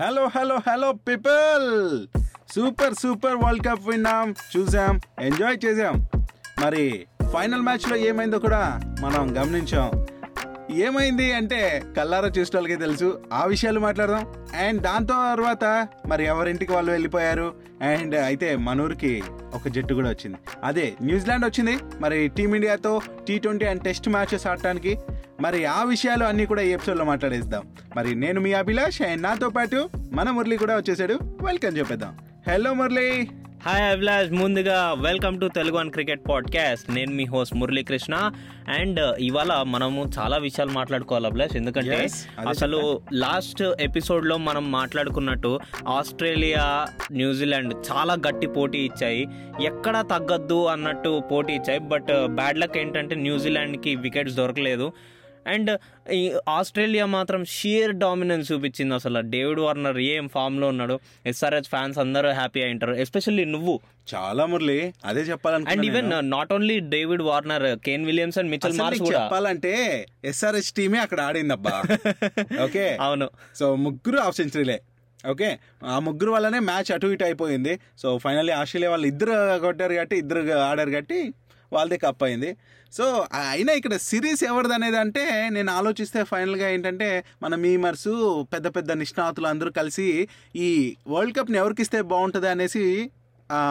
Hello hello hello people super super world cup విన్నాం చూసాం enjoy చేసాం. మరి ఫైనల్ మ్యాచ్లో ఏమైందో కూడా మనం గమనించాం. ఏమైంది అంటే కల్లారా చూసేటోళ్ళకి తెలుసు ఆ విషయాలు మాట్లాడదాం. అండ్ దాంతో తర్వాత మరి ఎవరింటికి వాళ్ళు వెళ్ళిపోయారు? అండ్ అయితే మన ఊరికి ఒక జట్టు కూడా వచ్చింది. అదే న్యూజిలాండ్ వచ్చింది. మరి టీమిండియాతో T twenty and test matches ఆడటానికి మరి ఆ విషయాలు అన్నీ కూడా ఈ ఎపిసోడ్లో మాట్లాడేద్దాం. మరి నేను మీ అభిలాష్ అండ్ నాతో పాటు మన మురళి కూడా వచ్చేసాడు. వెల్కమ్ చెప్పేద్దాం. హలో మురళి. హాయ్ అభిలాష్ ముందుగా welcome to Telugu one cricket podcast నేను మీ హోస్ట్ మురళీకృష్ణ అండ్ ఇవాళ మనము చాలా విషయాలు మాట్లాడుకోవాలి అభిలాష్ ఎందుకంటే అసలు లాస్ట్ ఎపిసోడ్లో మనం మాట్లాడుకున్నట్టు ఆస్ట్రేలియా న్యూజిలాండ్ చాలా గట్టి పోటీ ఇచ్చాయి. ఎక్కడ తగ్గద్దు అన్నట్టు పోటీ ఇచ్చాయి. బట్ బ్యాడ్ లక్ ఏంటంటే న్యూజిలాండ్కి వికెట్స్ దొరకలేదు. అండ్ ఈ ఆస్ట్రేలియా మాత్రం షియర్ డామినెన్స్ చూపించింది అసలు. డేవిడ్ వార్నర్ ఏం ఫామ్లో ఉన్నాడు? ఎస్ఆర్హెచ్ ఫ్యాన్స్ అందరూ హ్యాపీ అయింటారు ఎస్పెషల్లీ నువ్వు. చాలా మురళి అదే and చెప్పాలనుకున్నా even. Not only David Warner Kane Williams and Mitchell Marsh కూడా. చెప్పాలంటే ఎస్ఆర్హెచ్ టీమే అక్కడ ఆడిందబ్బా. ఓకే? అవును. సో ముగ్గురు హాఫ్ సెంచరీలే. ఓకే? ఆ ముగ్గురు వల్లనే మ్యాచ్ అటు ఇటు అయిపోయింది. సో ఫైనల్లీ ఆస్ట్రేలియా వాళ్ళు ఇద్దరు కొట్టారు కాబట్టి ఇద్దరు ఆడారు కాబట్టి వాళ్ళదే కప్ అయింది. సో అయినా ఇక్కడ సిరీస్ ఎవరిది అనేది అంటే నేను ఆలోచిస్తే ఫైనల్గా ఏంటంటే మన మీమర్స్ పెద్ద పెద్ద నిష్ణాతులు అందరూ కలిసి ఈ వరల్డ్ కప్ని ఎవరికి ఇస్తే బాగుంటుంది అనేసి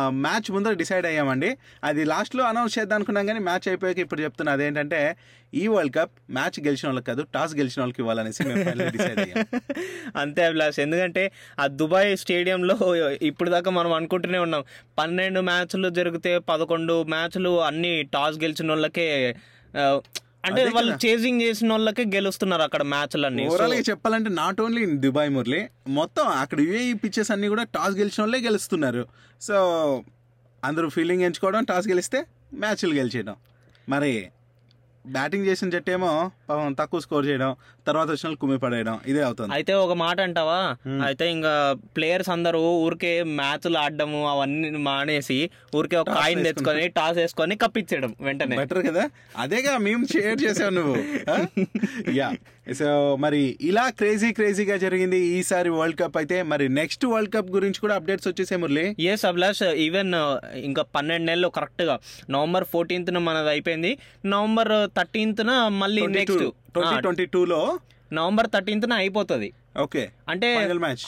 మ్యాచ్ ముందర డిసైడ్ అయ్యామండి. అది లాస్ట్లో అనౌన్స్ చేద్దాం అనుకున్నాం కానీ మ్యాచ్ అయిపోయాక ఇప్పుడు చెప్తున్నా అదేంటంటే ఈ వరల్డ్ కప్ మ్యాచ్ గెలిచిన వాళ్ళకి కాదు టాస్ గెలిచిన వాళ్ళకి ఇవ్వాలనేసి డిసైడ్ అయ్యాం. అంతే అభిలాష్ ఎందుకంటే ఆ దుబాయ్ స్టేడియంలో ఇప్పుడు దాకా మనం అనుకుంటూనే ఉన్నాం. పన్నెండు మ్యాచ్లు జరిగితే పదకొండు మ్యాచ్లు అన్ని టాస్ గెలిచిన వాళ్ళకే అంటే వాళ్ళు. చేజింగ్ చేసిన వాళ్ళకే గెలుస్తున్నారు అక్కడ మ్యాచ్లన్నీ. ఓవరాల్గా చెప్పాలంటే not only in Dubai Murali మొత్తం అక్కడ యూఏఈ పిచ్చెస్ అన్ని కూడా టాస్ గెలిచిన వాళ్ళే గెలుస్తున్నారు. సో అందరూ ఫీల్డింగ్ ఎంచుకోవడం టాస్ గెలిస్తే మ్యాచ్లు గెలిచేయడం. మరి బ్యాటింగ్ చేసిన జట్టు ఏమో పాపం తక్కువ స్కోర్ చేయడం తర్వాత వచ్చిన కుమ్మి పడేయడం ఇదే అవుతుంది. అయితే ఒక మాట అంటావా? అయితే ఇంకా ప్లేయర్స్ అందరూ ఊరికే మ్యాచ్లు ఆడడము అవన్నీ మానేసి ఊరికే ఒక కాయిన్ తెచ్చుకొని టాస్ వేసుకొని కప్పించడం వెంటనే. బెటర్ కదా? అదేగా మేము షేర్ చేసావు నువ్వు యా. సో మరి ఇలా క్రేజీ క్రేజీగా జరిగింది ఈసారి వరల్డ్ కప్. అయితే మరి నెక్స్ట్ వరల్డ్ కప్ గురించి కూడా అప్డేట్స్ వచ్చేసే మురళి. ఎస్ అభిలాష్ ఈవెన్ ఇంకా పన్నెండు నెలలు కరెక్ట్గా. నవంబర్ ఫోర్టీన్త్ మనది అయిపోయింది. నవంబర్ థర్టీన్త్ మళ్ళీ నెక్స్ట్ ట్వంటీ ట్వంటీ టూలో నవంబర్ థర్టీన్త్ అయిపోతుంది. ఓకే. అంటే.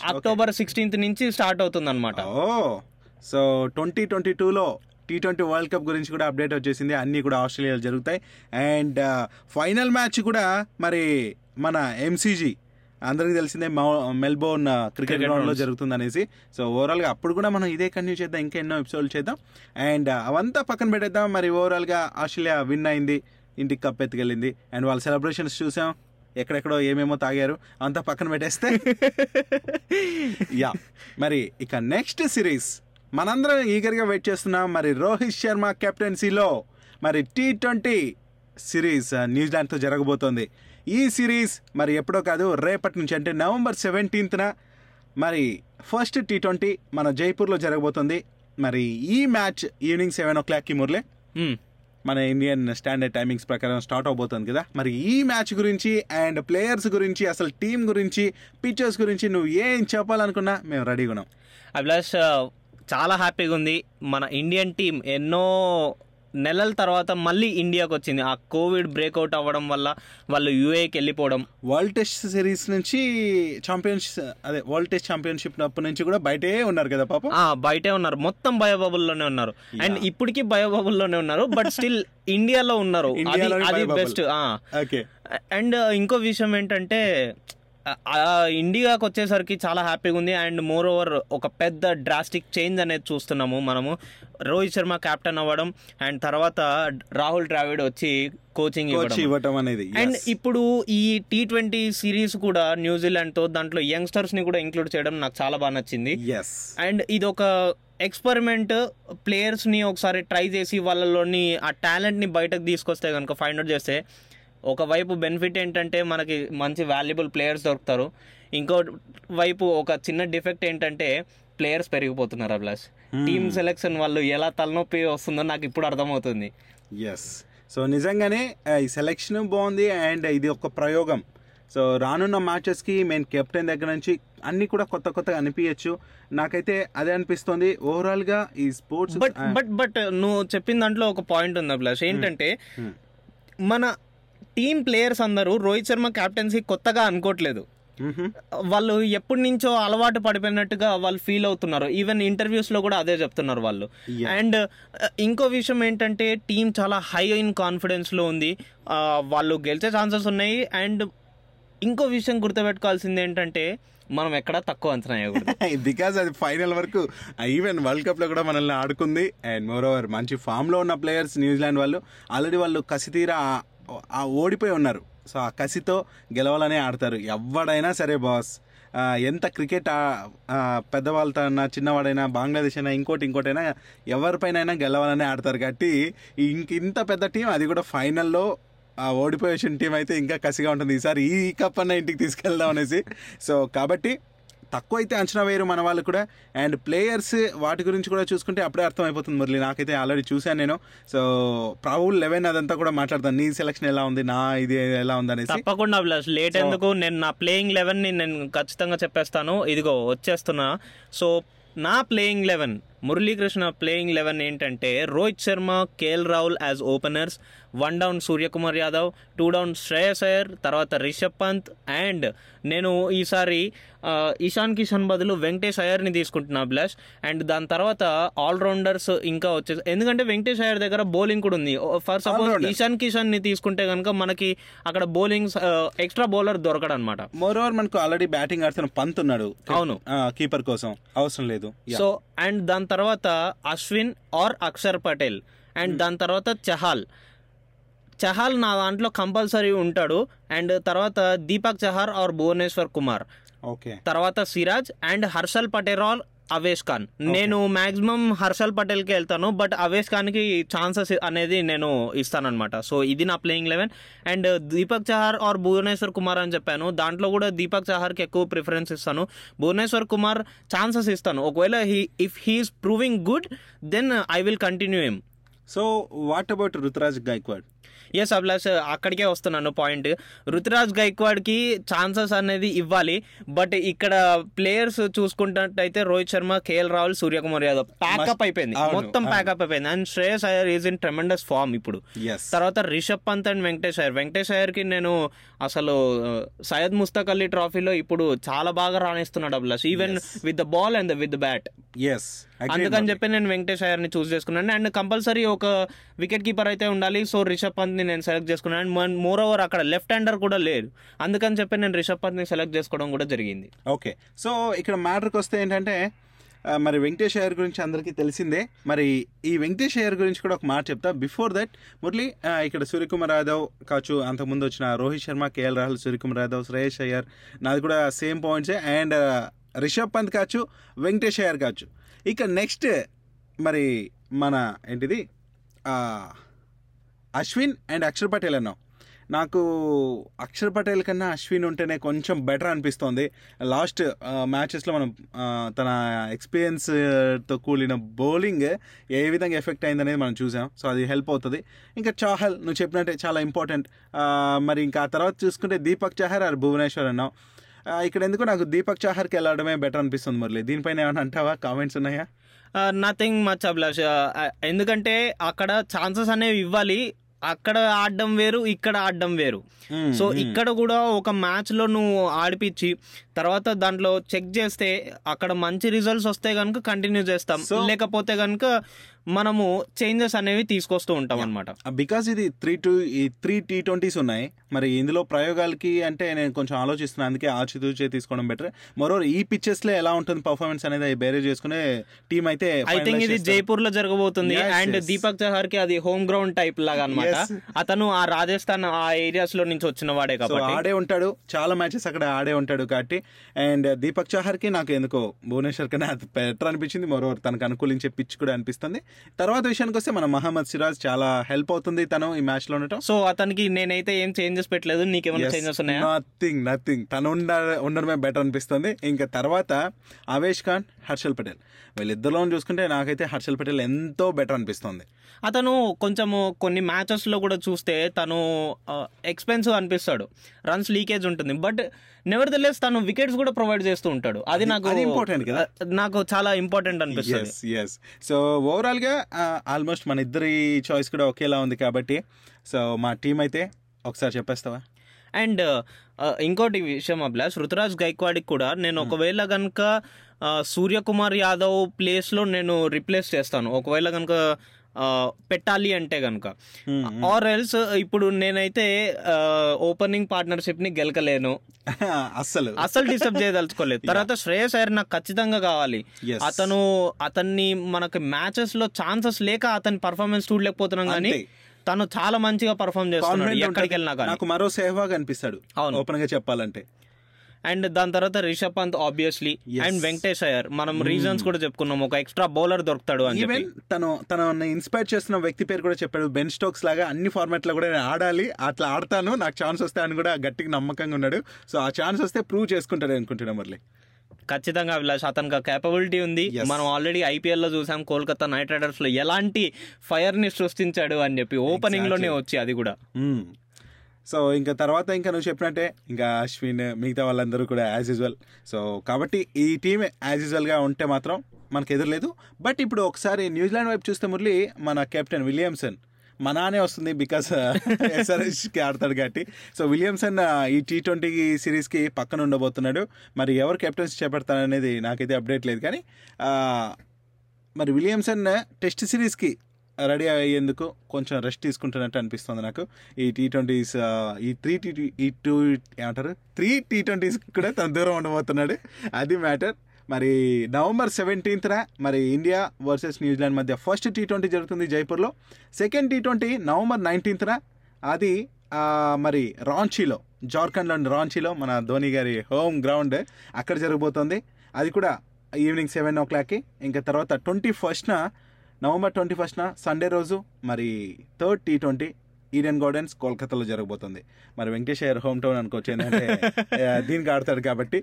అక్టోబర్ సిక్స్టీన్త్ నుంచి స్టార్ట్ అవుతుంది అనమాట ఓ. సో ట్వంటీ ట్వంటీ టూలో టీ ట్వంటీ వరల్డ్ కప్ గురించి కూడా అప్డేట్ వచ్చేసింది. అన్నీ కూడా ఆస్ట్రేలియాలో జరుగుతాయి. అండ్ ఫైనల్ మ్యాచ్ కూడా మరి మన ఎంసీజీ అందరికి తెలిసిందే మౌ- మెల్బోర్న్ క్రికెట్ Cricket గ్రౌండ్లో grounds. జరుగుతుంది అనేసి సో ఓవరాల్గా అప్పుడు కూడా మనం ఇదే కంటిన్యూ చేద్దాం. ఇంకా ఎన్నో ఎపిసోడ్లు చేద్దాం. అండ్ అవంతా పక్కన పెట్టేద్దాం. మరి ఓవరాల్గా ఆస్ట్రేలియా విన్ అయింది. ఇంటికి కప్ ఎత్తుకెళ్ళింది. అండ్ వాళ్ళ సెలబ్రేషన్స్ చూసాం. ఎక్కడెక్కడో ఏమేమో తాగారు. అంతా పక్కన పెట్టేస్తే. యా మరి ఇక నెక్స్ట్ సిరీస్ మనందరం ఈగర్గా వెయిట్ చేస్తున్నాం. మరి రోహిత్ శర్మ కెప్టెన్సీలో మరి టీ ట్వంటీ సిరీస్ న్యూజిలాండ్తో జరగబోతోంది. ఈ సిరీస్ మరి ఎప్పుడో కాదు రేపటి నుంచి అంటే నవంబర్ సెవెంటీన్త్న మరి ఫస్ట్ టీ ట్వంటీ మన జైపూర్లో జరగబోతుంది. మరి ఈ మ్యాచ్ ఈవినింగ్ సెవెన్ ఓ క్లాక్కి మురళి. Hmm. మన ఇండియన్ స్టాండర్డ్ టైమింగ్స్ ప్రకారం స్టార్ట్ అవబోతుంది కదా. మరి ఈ మ్యాచ్ గురించి అండ్ ప్లేయర్స్ గురించి అసలు టీం గురించి పిక్చర్స్ గురించి నువ్వు ఏం చెప్పాలనుకున్నా మేము రెడీగా ఉన్నాం. అభిలాష్ చాలా హ్యాపీగా ఉంది. మన ఇండియన్ టీం ఎన్నో నెలల తర్వాత మళ్ళీ ఇండియాకి వచ్చింది ఆ కోవిడ్ బ్రేక్అవుట్ అవ్వడం వల్ల వాళ్ళు యూఏకి వెళ్ళిపోవడం వరల్డ్ టెస్ట్ సిరీస్ నుంచి ఛాంపియన్స్ అదే వరల్డ్ టెస్ట్ ఛాంపియన్షిప్ అప్పటి నుంచి కూడా బయటే ఉన్నారు కదా పాపం? బయటే ఉన్నారు. మొత్తం బయోబబుల్లోనే ఉన్నారు. అండ్ ఇప్పటికీ బయోబబుల్లోనే ఉన్నారు. బట్ స్టిల్ ఇండియాలో ఉన్నారు. అది-. Best okay. అండ్ ఇంకో విషయం ఏంటంటే ఇండియాకి వచ్చేసరికి చాలా హ్యాపీగా ఉంది. అండ్ మోర్ ఓవర్ ఒక పెద్ద డ్రాస్టిక్ చేంజ్ అనేది చూస్తున్నాము మనము. రోహిత్ శర్మ కెప్టెన్ అవ్వడం అండ్ తర్వాత రాహుల్ ద్రావిడ్ వచ్చి కోచింగ్ కోచ్ ఇవ్వడం అనేది అండ్ ఇప్పుడు ఈ టీ ట్వంటీ సిరీస్ కూడా న్యూజిలాండ్తో దాంట్లో యంగ్స్టర్స్ని కూడా ఇంక్లూడ్ చేయడం నాకు చాలా బాగా నచ్చింది. అండ్ ఇది ఒక ఎక్స్పెరిమెంట్ ప్లేయర్స్ని ఒకసారి ట్రై చేసి వాళ్ళలోని ఆ టాలెంట్ని బయటకు తీసుకొస్తే కనుక ఫైండ్ అవుట్ చేస్తే ఒకవైపు బెనిఫిట్ ఏంటంటే మనకి మంచి వాల్యుబుల్ ప్లేయర్స్ దొరుకుతారు. ఇంకో వైపు ఒక చిన్న డిఫెక్ట్ ఏంటంటే ప్లేయర్స్ పెరిగిపోతున్నారు అభిలాష్. టీమ్ సెలెక్షన్ వాళ్ళు ఎలా తలనొప్పి వస్తుందో నాకు ఇప్పుడు అర్థమవుతుంది. ఎస్ సో నిజంగానే ఈ సెలెక్షన్ బాగుంది అండ్ ఇది ఒక ప్రయోగం. సో రానున్న మ్యాచెస్కి మెయిన్ కెప్టెన్ దగ్గర నుంచి అన్ని కూడా కొత్త కొత్తగా అనిపించచ్చు. నాకైతే అదే అనిపిస్తుంది. ఓవరాల్గా ఈ స్పోర్ట్స్ బట్ బట్ బట్ నువ్వు చెప్పిన దాంట్లో ఒక పాయింట్ ఉంది అభిలాష్. ఏంటంటే Hmm. మన టీం ప్లేయర్స్ అందరూ రోహిత్ శర్మ కెప్టెన్సీ కొత్తగా అనుకోవట్లేదు. వాళ్ళు ఎప్పటి నుంచో అలవాటు పడిపోయినట్టుగా వాళ్ళు ఫీల్ అవుతున్నారు. ఈవెన్ ఇంటర్వ్యూస్లో కూడా అదే చెప్తున్నారు వాళ్ళు. అండ్ ఇంకో విషయం ఏంటంటే టీం చాలా హై ఇన్ కాన్ఫిడెన్స్లో ఉంది. వాళ్ళు గెలిచే ఛాన్సెస్ ఉన్నాయి. అండ్ ఇంకో విషయం గుర్తుపెట్టుకోవాల్సింది ఏంటంటే మనం ఎక్కడా తక్కువ అంచనా బికాజ్ అది ఫైనల్ వరకు ఈవెన్ వరల్డ్ కప్లో కూడా మనల్ని ఆడుకుంది. అండ్ మోర్ ఓవర్ మంచి ఫామ్లో ఉన్న ప్లేయర్స్ న్యూజిలాండ్ వాళ్ళు ఆల్రెడీ వాళ్ళు కసితీరా ఆ- ఓడిపోయి ఉన్నారు. సో ఆ కసితో గెలవాలనే ఆడతారు. ఎవడైనా సరే బాస్. ఎంత క్రికెట్ పెద్దవాళ్ళతో అన్నా చిన్నవాడైనా బంగ్లాదేశ్ అయినా ఇంకోటి ఇంకోటైనా ఎవరిపైన అయినా గెలవాలని ఆడతారు. కాబట్టి ఇంక ఇంత పెద్ద టీం అది కూడా ఫైనల్లో ఓడిపోయేసిన టీం అయితే ఇంకా కసిగా ఉంటుంది. ఈసారి ఈ కప్ అన్న ఇంటికి తీసుకెళ్దాం అనేసి. సో కాబట్టి తక్కువ అయితే అంచనా వేయరు మన వాళ్ళు కూడా. అండ్ ప్లేయర్స్ వాటి గురించి కూడా చూసుకుంటే అప్పుడే అర్థమైపోతుంది మురళి. నాకైతే ఆల్రెడీ చూశాను నేను. సో ప్రాబుల్ లెవెన్ అదంతా కూడా మాట్లాడతాను. నీ సెలక్షన్ ఎలా ఉంది? నా ఇది ఎలా ఉంది అనేసి. తప్పకుండా అభిలాష్. లేట్ ఎందుకు? నేను నా ప్లేయింగ్ లెవెన్ని నేను ఖచ్చితంగా చెప్పేస్తాను. ఇదిగో వచ్చేస్తున్నా. సో నా playing eleven Muralikrishna playing eleven ఏంటంటే Rohit Sharma KL Rahul as openers one down Suryakumar Yadav two down Shreyas Iyer తర్వాత రిషబ్ పంత్ అండ్ నేను ఈసారి ఇషాన్ కిషన్ బదులు వెంకటేష్ అయ్యర్ని తీసుకుంటున్నా అభిలాష్ అండ్ దాని తర్వాత ఆల్రౌండర్స్ ఇంకా వచ్చేసి ఎందుకంటే వెంకటేష్ అయ్యర్ దగ్గర బౌలింగ్ కూడా ఉంది ఫర్ సపోజ్. ఇషాన్ కిషన్ని తీసుకుంటే కనుక మనకి అక్కడ బౌలింగ్ ఎక్స్ట్రా బౌలర్ దొరకడు అనమాట మోర్ ఓవర్ మనకు ఆల్రెడీ బ్యాటింగ్ ఆడుతున్న పంత్ ఉన్నాడు అవును. కీపర్ కోసం అవసరం లేదు. సో అండ్ దాని తర్వాత అశ్విన్ ఆర్ అక్షర్ పటేల్. అండ్ దాని తర్వాత చహాల్. చహాల్ నా దాంట్లో కంపల్సరీ ఉంటాడు. అండ్ తర్వాత దీపక్ చహార్ ఆర్ భువనేశ్వర్ కుమార్. ఓకే. తర్వాత సిరాజ్ అండ్ హర్షల్ పటేల్ ఆర్ అవేష్ ఖాన్. నేను మాక్సిమం హర్షల్ పటేల్కి వెళ్తాను బట్ అవేష్ ఖాన్కి ఛాన్సెస్ అనేది నేను ఇస్తానన్నమాట. సో ఇది నా playing eleven. And Deepak Chahar or Bhuvneshwar Kumar అని చెప్పాను. దాంట్లో కూడా దీపక్ చహార్కి ఎక్కువ ప్రిఫరెన్స్ ఇస్తాను. భువనేశ్వర్ కుమార్ ఛాన్సెస్ ఇస్తాను. ఒకవేళ he if he is proving good then I will continue him so what about Ruturaj Gaikwad yes Abhilash అక్కడికే వస్తున్నాను పాయింట్ రుతురాజ్ గైక్వాడ్కి ఛాన్సెస్ అనేది ఇవ్వాలి. బట్ ఇక్కడ players చూసుకుంటున్నట్టయితే Rohit Sharma KL Rahul Suryakumar Yadav pack up అయిపోయింది. మొత్తం. Pack up అయిపోయింది. And Shreyas Iyer is in tremendous form ఇప్పుడు. తర్వాత రిషబ్ పంత్ అండ్ వెంకటేష్ అయ్యర్ వెంకటేష్ అయ్యర్కి నేను అసలు ఆ, సయ్యద్ ముస్తక్ అలీ ట్రాఫీలో ఇప్పుడు చాలా బాగా రాణిస్తున్నాడు Abhilash even with the ball and with the bat yes అందుకని చెప్పి నేను వెంకటేష్ అయ్యర్ని చూస్ చేసుకున్నాను. అండ్ కంపల్సరీ ఒక వికెట్ కీపర్ అయితే ఉండాలి. సో రిషబ్ పంత్ని నేను సెలెక్ట్ చేసుకున్నాను. అండ్ మోర్ ఓవర్ అక్కడ లెఫ్ట్ హ్యాండర్ కూడా లేదు అందుకని చెప్పి నేను రిషబ్ పంత్ని సెలెక్ట్ చేసుకోవడం కూడా జరిగింది. ఓకే. సో ఇక్కడ మ్యాటర్కి వస్తే ఏంటంటే మరి వెంకటేష్ అయ్యర్ గురించి అందరికీ తెలిసిందే. మరి ఈ వెంకటేష్ అయ్యర్ గురించి కూడా ఒక మాట చెప్తా. బిఫోర్ దట్ మురళి ఇక్కడ సూర్యకుమార్ యాదవ్ కావచ్చు అంతకుముందు వచ్చిన రోహిత్ శర్మ కేఎల్ రాహుల్ సూర్యకుమార్ యాదవ్ శ్రేయస్ అయ్యర్ నాది కూడా సేమ్ పాయింట్సే అండ్ రిషబ్ పంత్ కావచ్చు వెంకటేష్ అయ్యర్ కావచ్చు. ఇక నెక్స్ట్ మరి మన ఏంటిది? అశ్విన్ అండ్ అక్షర్ పటేల్ అన్నాం. నాకు అక్షర్ పటేల్ కన్నా అశ్విన్ ఉంటేనే కొంచెం బెటర్ అనిపిస్తోంది. లాస్ట్ మ్యాచెస్లో మనం తన ఎక్స్పీరియన్స్తో కూడిన బౌలింగ్ ఏ విధంగా ఎఫెక్ట్ అయిందనేది మనం చూసాం. సో అది హెల్ప్ అవుతుంది. ఇంకా చాహల్ నువ్వు చెప్పినట్టే చాలా ఇంపార్టెంట్ మరి ఇంకా ఆ తర్వాత చూసుకుంటే దీపక్ చహర్ ఆర్ భువనేశ్వర్ అన్నావు ఇక్కడ ఎందుకు నాకు దీపక్ చాహర్కి వెళ్ళడమే బెటర్ అనిపిస్తుంది మురళి? దీనిపైన ఏమైనా అంటావా? కామెంట్స్ ఉన్నాయా? Nothing much Abhilash. ఎందుకంటే అక్కడ ఛాన్సెస్ అనేవి ఇవ్వాలి. అక్కడ ఆడడం వేరు ఇక్కడ ఆడడం వేరు. సో మ్మ్. ఇక్కడ కూడా ఒక మ్యాచ్లో నువ్వు ఆడిపించి తర్వాత దాంట్లో చెక్ చేస్తే అక్కడ మంచి రిజల్ట్స్ వస్తే కనుక కంటిన్యూ చేస్తాం. లేకపోతే కనుక మనము చేంజెస్ అనేవి తీసుకొస్తూ ఉంటాం అనమాట బికాస్ ఇది త్రీ టూ ఈ త్రీ టీ ట్వంటీస్ ఉన్నాయి. మరి ఇందులో ప్రయోగాలకి అంటే నేను కొంచెం ఆలోచిస్తున్నాను అందుకే ఆచితూచే తీసుకోవడం బెటర్ మరో ఈ పిక్చర్స్లో ఎలా ఉంటుంది పర్ఫార్మెన్స్ అనేది బేరే చేసుకునే టీం అయితే ఐ థింక్ ఇది జైపూర్లో జరగబోతుంది. అండ్. దీపక్ చహార్కి అది హోమ్ గ్రౌండ్ టైప్ లాగా అనమాట. అతను ఆ రాజస్థాన్ ఆ ఏరియాస్లో నుంచి వచ్చిన వాడే కాబట్టి. ఆడే ఉంటాడు. చాలా మ్యాచెస్ అక్కడ ఆడే ఉంటాడు కాబట్టి. అండ్ దీపక్ చహర్కి నాకు ఎందుకో భువనేశ్వర్ కన్నా బెటర్ అనిపించింది. మరో తనకు అనుకూలించే పిచ్ కూడా అనిపిస్తుంది. తర్వాత విషయానికి వస్తే మన మహమ్మద్ సిరాజ్ చాలా హెల్ప్ అవుతుంది తను ఈ మ్యాచ్లో ఉండటం. సో అతనికి నేనైతే ఏం చేంజెస్ పెట్టలేదు నీకేమైనా చేంజెస్ ఉన్నాయా? నథింగ్ నథింగ్ తను ఉండ ఉండడమే బెటర్ అనిపిస్తుంది. ఇంకా తర్వాత అవేష్ ఖాన్ హర్షల్ పటేల్. వీళ్ళిద్దరిలో చూసుకుంటే నాకైతే హర్షల్ పటేల్ ఎంతో బెటర్ అనిపిస్తుంది. అతను కొంచెము కొన్ని మ్యాచెస్లో కూడా చూస్తే తను ఎక్స్పెన్సివ్ అనిపిస్తాడు. రన్స్ లీకేజ్ ఉంటుంది. బట్ నెవర్ లెస్ తను వికెట్స్ కూడా ప్రొవైడ్ చేస్తూ ఉంటాడు. అది నాకు important కదా. నాకు చాలా ఇంపార్టెంట్ అనిపిస్తుంది. సో ఓవరాల్ గా ఆల్మోస్ట్ మన ఇద్దరి చాయిస్ కూడా ఒకేలా ఉంది కాబట్టి సో మా టీం అయితే ఒకసారి చెప్పేస్తావా? అండ్ ఇంకోటి విషయం అభిలాష్ రుతురాజ్ గైక్వాడికి కూడా నేను ఒకవేళ కనుక సూర్యకుమార్ యాదవ్ ప్లేస్లో నేను రిప్లేస్ చేస్తాను. ఒకవేళ కనుక పెట్టాలి అంటే కనుక ఆర్ ఎల్స్ ఇప్పుడు నేనైతే ఓపెనింగ్ పార్ట్నర్షిప్ని గెలకలేను. అస్సలు. అసలు డిస్టర్బ్ చేయదలుచుకోలేదు. తర్వాత శ్రేయస్ అయ్యర్ నాకు ఖచ్చితంగా కావాలి. అతను అతన్ని మనకి మ్యాచెస్లో ఛాన్సెస్ లేక అతని పర్ఫార్మెన్స్ చూడలేకపోతున్నాం కానీ. తను చాలా మంచిగా పర్ఫార్మ్ చేస్తున్నాడు. ఎక్కడికి వెళ్ళినా కానీ. నాకు మరో సేహ్వాగ్ అనిపిస్తాడు. అవును. ఓపెన్గా చెప్పాలంటే. అండ్ దాని తర్వాత రిషబ్ పంత్ ఆబ్వియస్లీ. అండ్ వెంకటేష్ అయ్యర్ మనం రీజన్స్ కూడా చెప్పుకున్నాం. ఒక ఎక్స్ట్రా బౌలర్ దొరుకుతాడు అని ఈవెన్ తను తను ఇన్స్పైర్ చేస్తున్న వ్యక్తి పేరు కూడా చెప్పాడు. బెన్ స్టోక్స్ లాగా అన్ని ఫార్మాట్లో కూడా నేను ఆడాలి. అట్లా ఆడతాను. నాకు ఛాన్స్ వస్తే అని కూడా గట్టిగా నమ్మకంగా ఉన్నాడు. సో ఆ ఛాన్స్ వస్తే ప్రూవ్ చేసుకుంటాడు అనుకుంటున్నా మురళి. ఖచ్చితంగా అభిలాష్ అతనికి కేపబిలిటీ ఉంది. మనం ఆల్రెడీ ఐపీఎల్లో చూసాం. కోల్కతా నైట్ రైడర్స్లో ఎలాంటి ఫైర్ని సృష్టించాడు అని చెప్పి ఓపెనింగ్లోనే వచ్చి అది కూడా. మ్మ్. సో ఇంకా తర్వాత ఇంకా నువ్వు చెప్పినట్టే ఇంకా అశ్విన్ మిగతా వాళ్ళందరూ కూడా యాజ్ యూజువల్ సో కాబట్టి ఈ టీం యాజ్ యూజువల్గా ఉంటే మాత్రం మనకు ఎదురలేదు బట్ ఇప్పుడు ఒకసారి న్యూజిలాండ్ వైపు చూస్తే మురళి మన కెప్టెన్ విలియమ్సన్ మనానే వస్తుంది బికాస్ ఎస్ఆర్ఎస్కి ఆడతాడు కాబట్టి. సో విలియమ్సన్ ఈ టీ ట్వంటీ సిరీస్కి పక్కన ఉండబోతున్నాడు. మరి ఎవరు కెప్టెన్స్ చేపడతారనేది నాకైతే అప్డేట్ లేదు. కానీ మరి విలియమ్సన్ టెస్ట్ సిరీస్కి రెడీ అయ్యేందుకు కొంచెం రెస్ట్ తీసుకుంటున్నట్టు అనిపిస్తుంది నాకు. ఈ టీ ట్వంటీస్ ఈ త్రీ టీ ఈ టూ ఏమంటారు? త్రీ టీ ట్వంటీస్ కూడా తన దూరం ఉండబోతున్నాడు. అది మ్యాటర్. మరి నవంబర్ సెవెంటీన్త్న మరి ఇండియా వర్సెస్ న్యూజిలాండ్ మధ్య ఫస్ట్ టీ ట్వంటీ జరుగుతుంది జైపూర్లో. సెకండ్ టీ ట్వంటీ నవంబర్ నైన్టీన్త్న. అది మరి రాంచీలో జార్ఖండ్లోని రాంచీలో మన ధోని గారి హోమ్ గ్రౌండ్ అక్కడ జరగబోతోంది. అది కూడా ఈవినింగ్ సెవెన్ ఓ క్లాక్కి. ఇంకా తర్వాత ట్వంటీ ఫస్ట్న నవంబర్ ట్వంటీ ఫస్ట్న సండే రోజు మరి third T twenty Eden Gardens కోల్కతాలో జరగబోతుంది. మరి వెంకటేష్ అయ్యర్ హోమ్ టౌన్ అనుకోవచ్చు ఏంటంటే దీనికి ఆడతాడు కాబట్టి.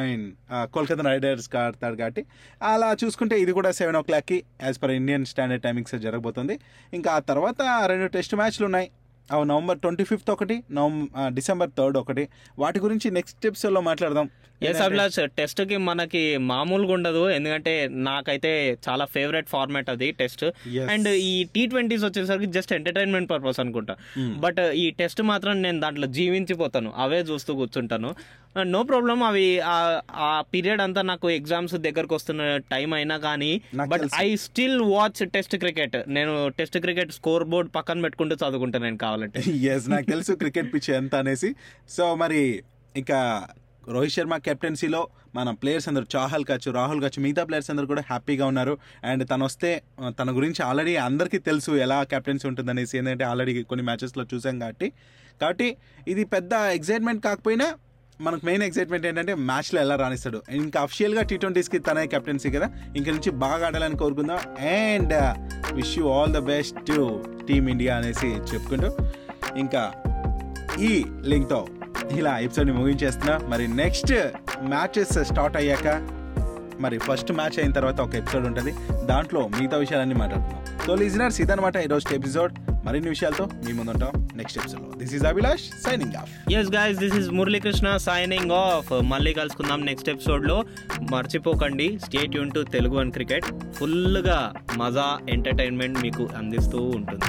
అండ్ కోల్కతా రైడర్స్కి ఆడతాడు కాబట్టి. అలా చూసుకుంటే ఇది కూడా సెవెన్ ఓ క్లాక్కి as per Indian standard timings జరగబోతుంది. ఇంకా ఆ తర్వాత రెండు టెస్ట్ మ్యాచ్లు ఉన్నాయి. అవి నవంబర్ ట్వంటీ ఫిఫ్త్ ఒకటి నవంబర్ డిసెంబర్ థర్డ్ ఒకటి. వాటి గురించి నెక్స్ట్ ఎపిసోడ్లో మాట్లాడదాం. ఎస్ అభిలాష్ టెస్ట్కి మనకి మామూలుగా ఉండదు. ఎందుకంటే నాకైతే చాలా ఫేవరెట్ ఫార్మాట్ అది టెస్ట్. అండ్ ఈ టీ ట్వంటీస్ వచ్చేసరికి జస్ట్ ఎంటర్టైన్మెంట్ పర్పస్ అనుకుంటా. బట్ ఈ టెస్ట్ మాత్రం నేను దాంట్లో జీవించిపోతాను. అవే చూస్తూ కూర్చుంటాను. నో ప్రాబ్లం అవి ఆ- పీరియడ్ అంతా నాకు ఎగ్జామ్స్ దగ్గరకు వస్తున్న టైం అయినా కానీ but. I still watch test cricket నేను టెస్ట్ క్రికెట్ స్కోర్ బోర్డ్ పక్కన పెట్టుకుంటూ చదువుకుంటాను నేను కావాలంటే. ఎస్ నాకు తెలుసు క్రికెట్ పిచ్ ఎంత అనేసి. సో మరి ఇంకా రోహిత్ శర్మ కెప్టెన్సీలో మన ప్లేయర్స్ అందరూ చాహల్ కావచ్చు రాహుల్ కావచ్చు మిగతా ప్లేయర్స్ అందరూ కూడా హ్యాపీగా ఉన్నారు. అండ్ తను వస్తే తన గురించి ఆల్రెడీ అందరికీ తెలుసు ఎలా కెప్టెన్సీ ఉంటుందనేసి. ఏంటంటే ఆల్రెడీ కొన్ని మ్యాచెస్లో చూసాం కాబట్టి. కాబట్టి ఇది పెద్ద ఎగ్జైట్మెంట్ కాకపోయినా మనకు మెయిన్ ఎగ్జైట్మెంట్ ఏంటంటే మ్యాచ్లో ఎలా రాణిస్తాడు. ఇంకా అఫిషియల్గా టీ ట్వంటీస్కి తనే కెప్టెన్సీ కదా. ఇంక నుంచి బాగా ఆడాలని కోరుకుందాం. And wish you all the best to team India అనేసి చెప్పుకుంటూ ఇంకా ఈ లింక్తో ఇలా ఎపిసోడ్ని ముగించేస్తున్నా. మరి నెక్స్ట్ మ్యాచెస్ స్టార్ట్ అయ్యాక మరి ఫస్ట్ మ్యాచ్ అయిన తర్వాత ఒక ఎపిసోడ్ ఉంటుంది. దాంట్లో మిగతా విషయాలన్నీ మాట్లాడుతున్నాం సో లిజనర్స్ ఇదనమాట ఈరోజు ఎపిసోడ్ మరిన్ని విషయాలతో మీ ముందుంటాం next episode this is Abhilash signing off yes guys this is Muralikrishna signing off మళ్ళీ కలుసుకుందాం నెక్స్ట్ ఎపిసోడ్లో మర్చిపోకండి స్టేట్ యూన్ టు తెలుగు అండ్ క్రికెట్ ఫుల్గా మజా ఎంటర్టైన్మెంట్ మీకు అందిస్తూ ఉంటుంది.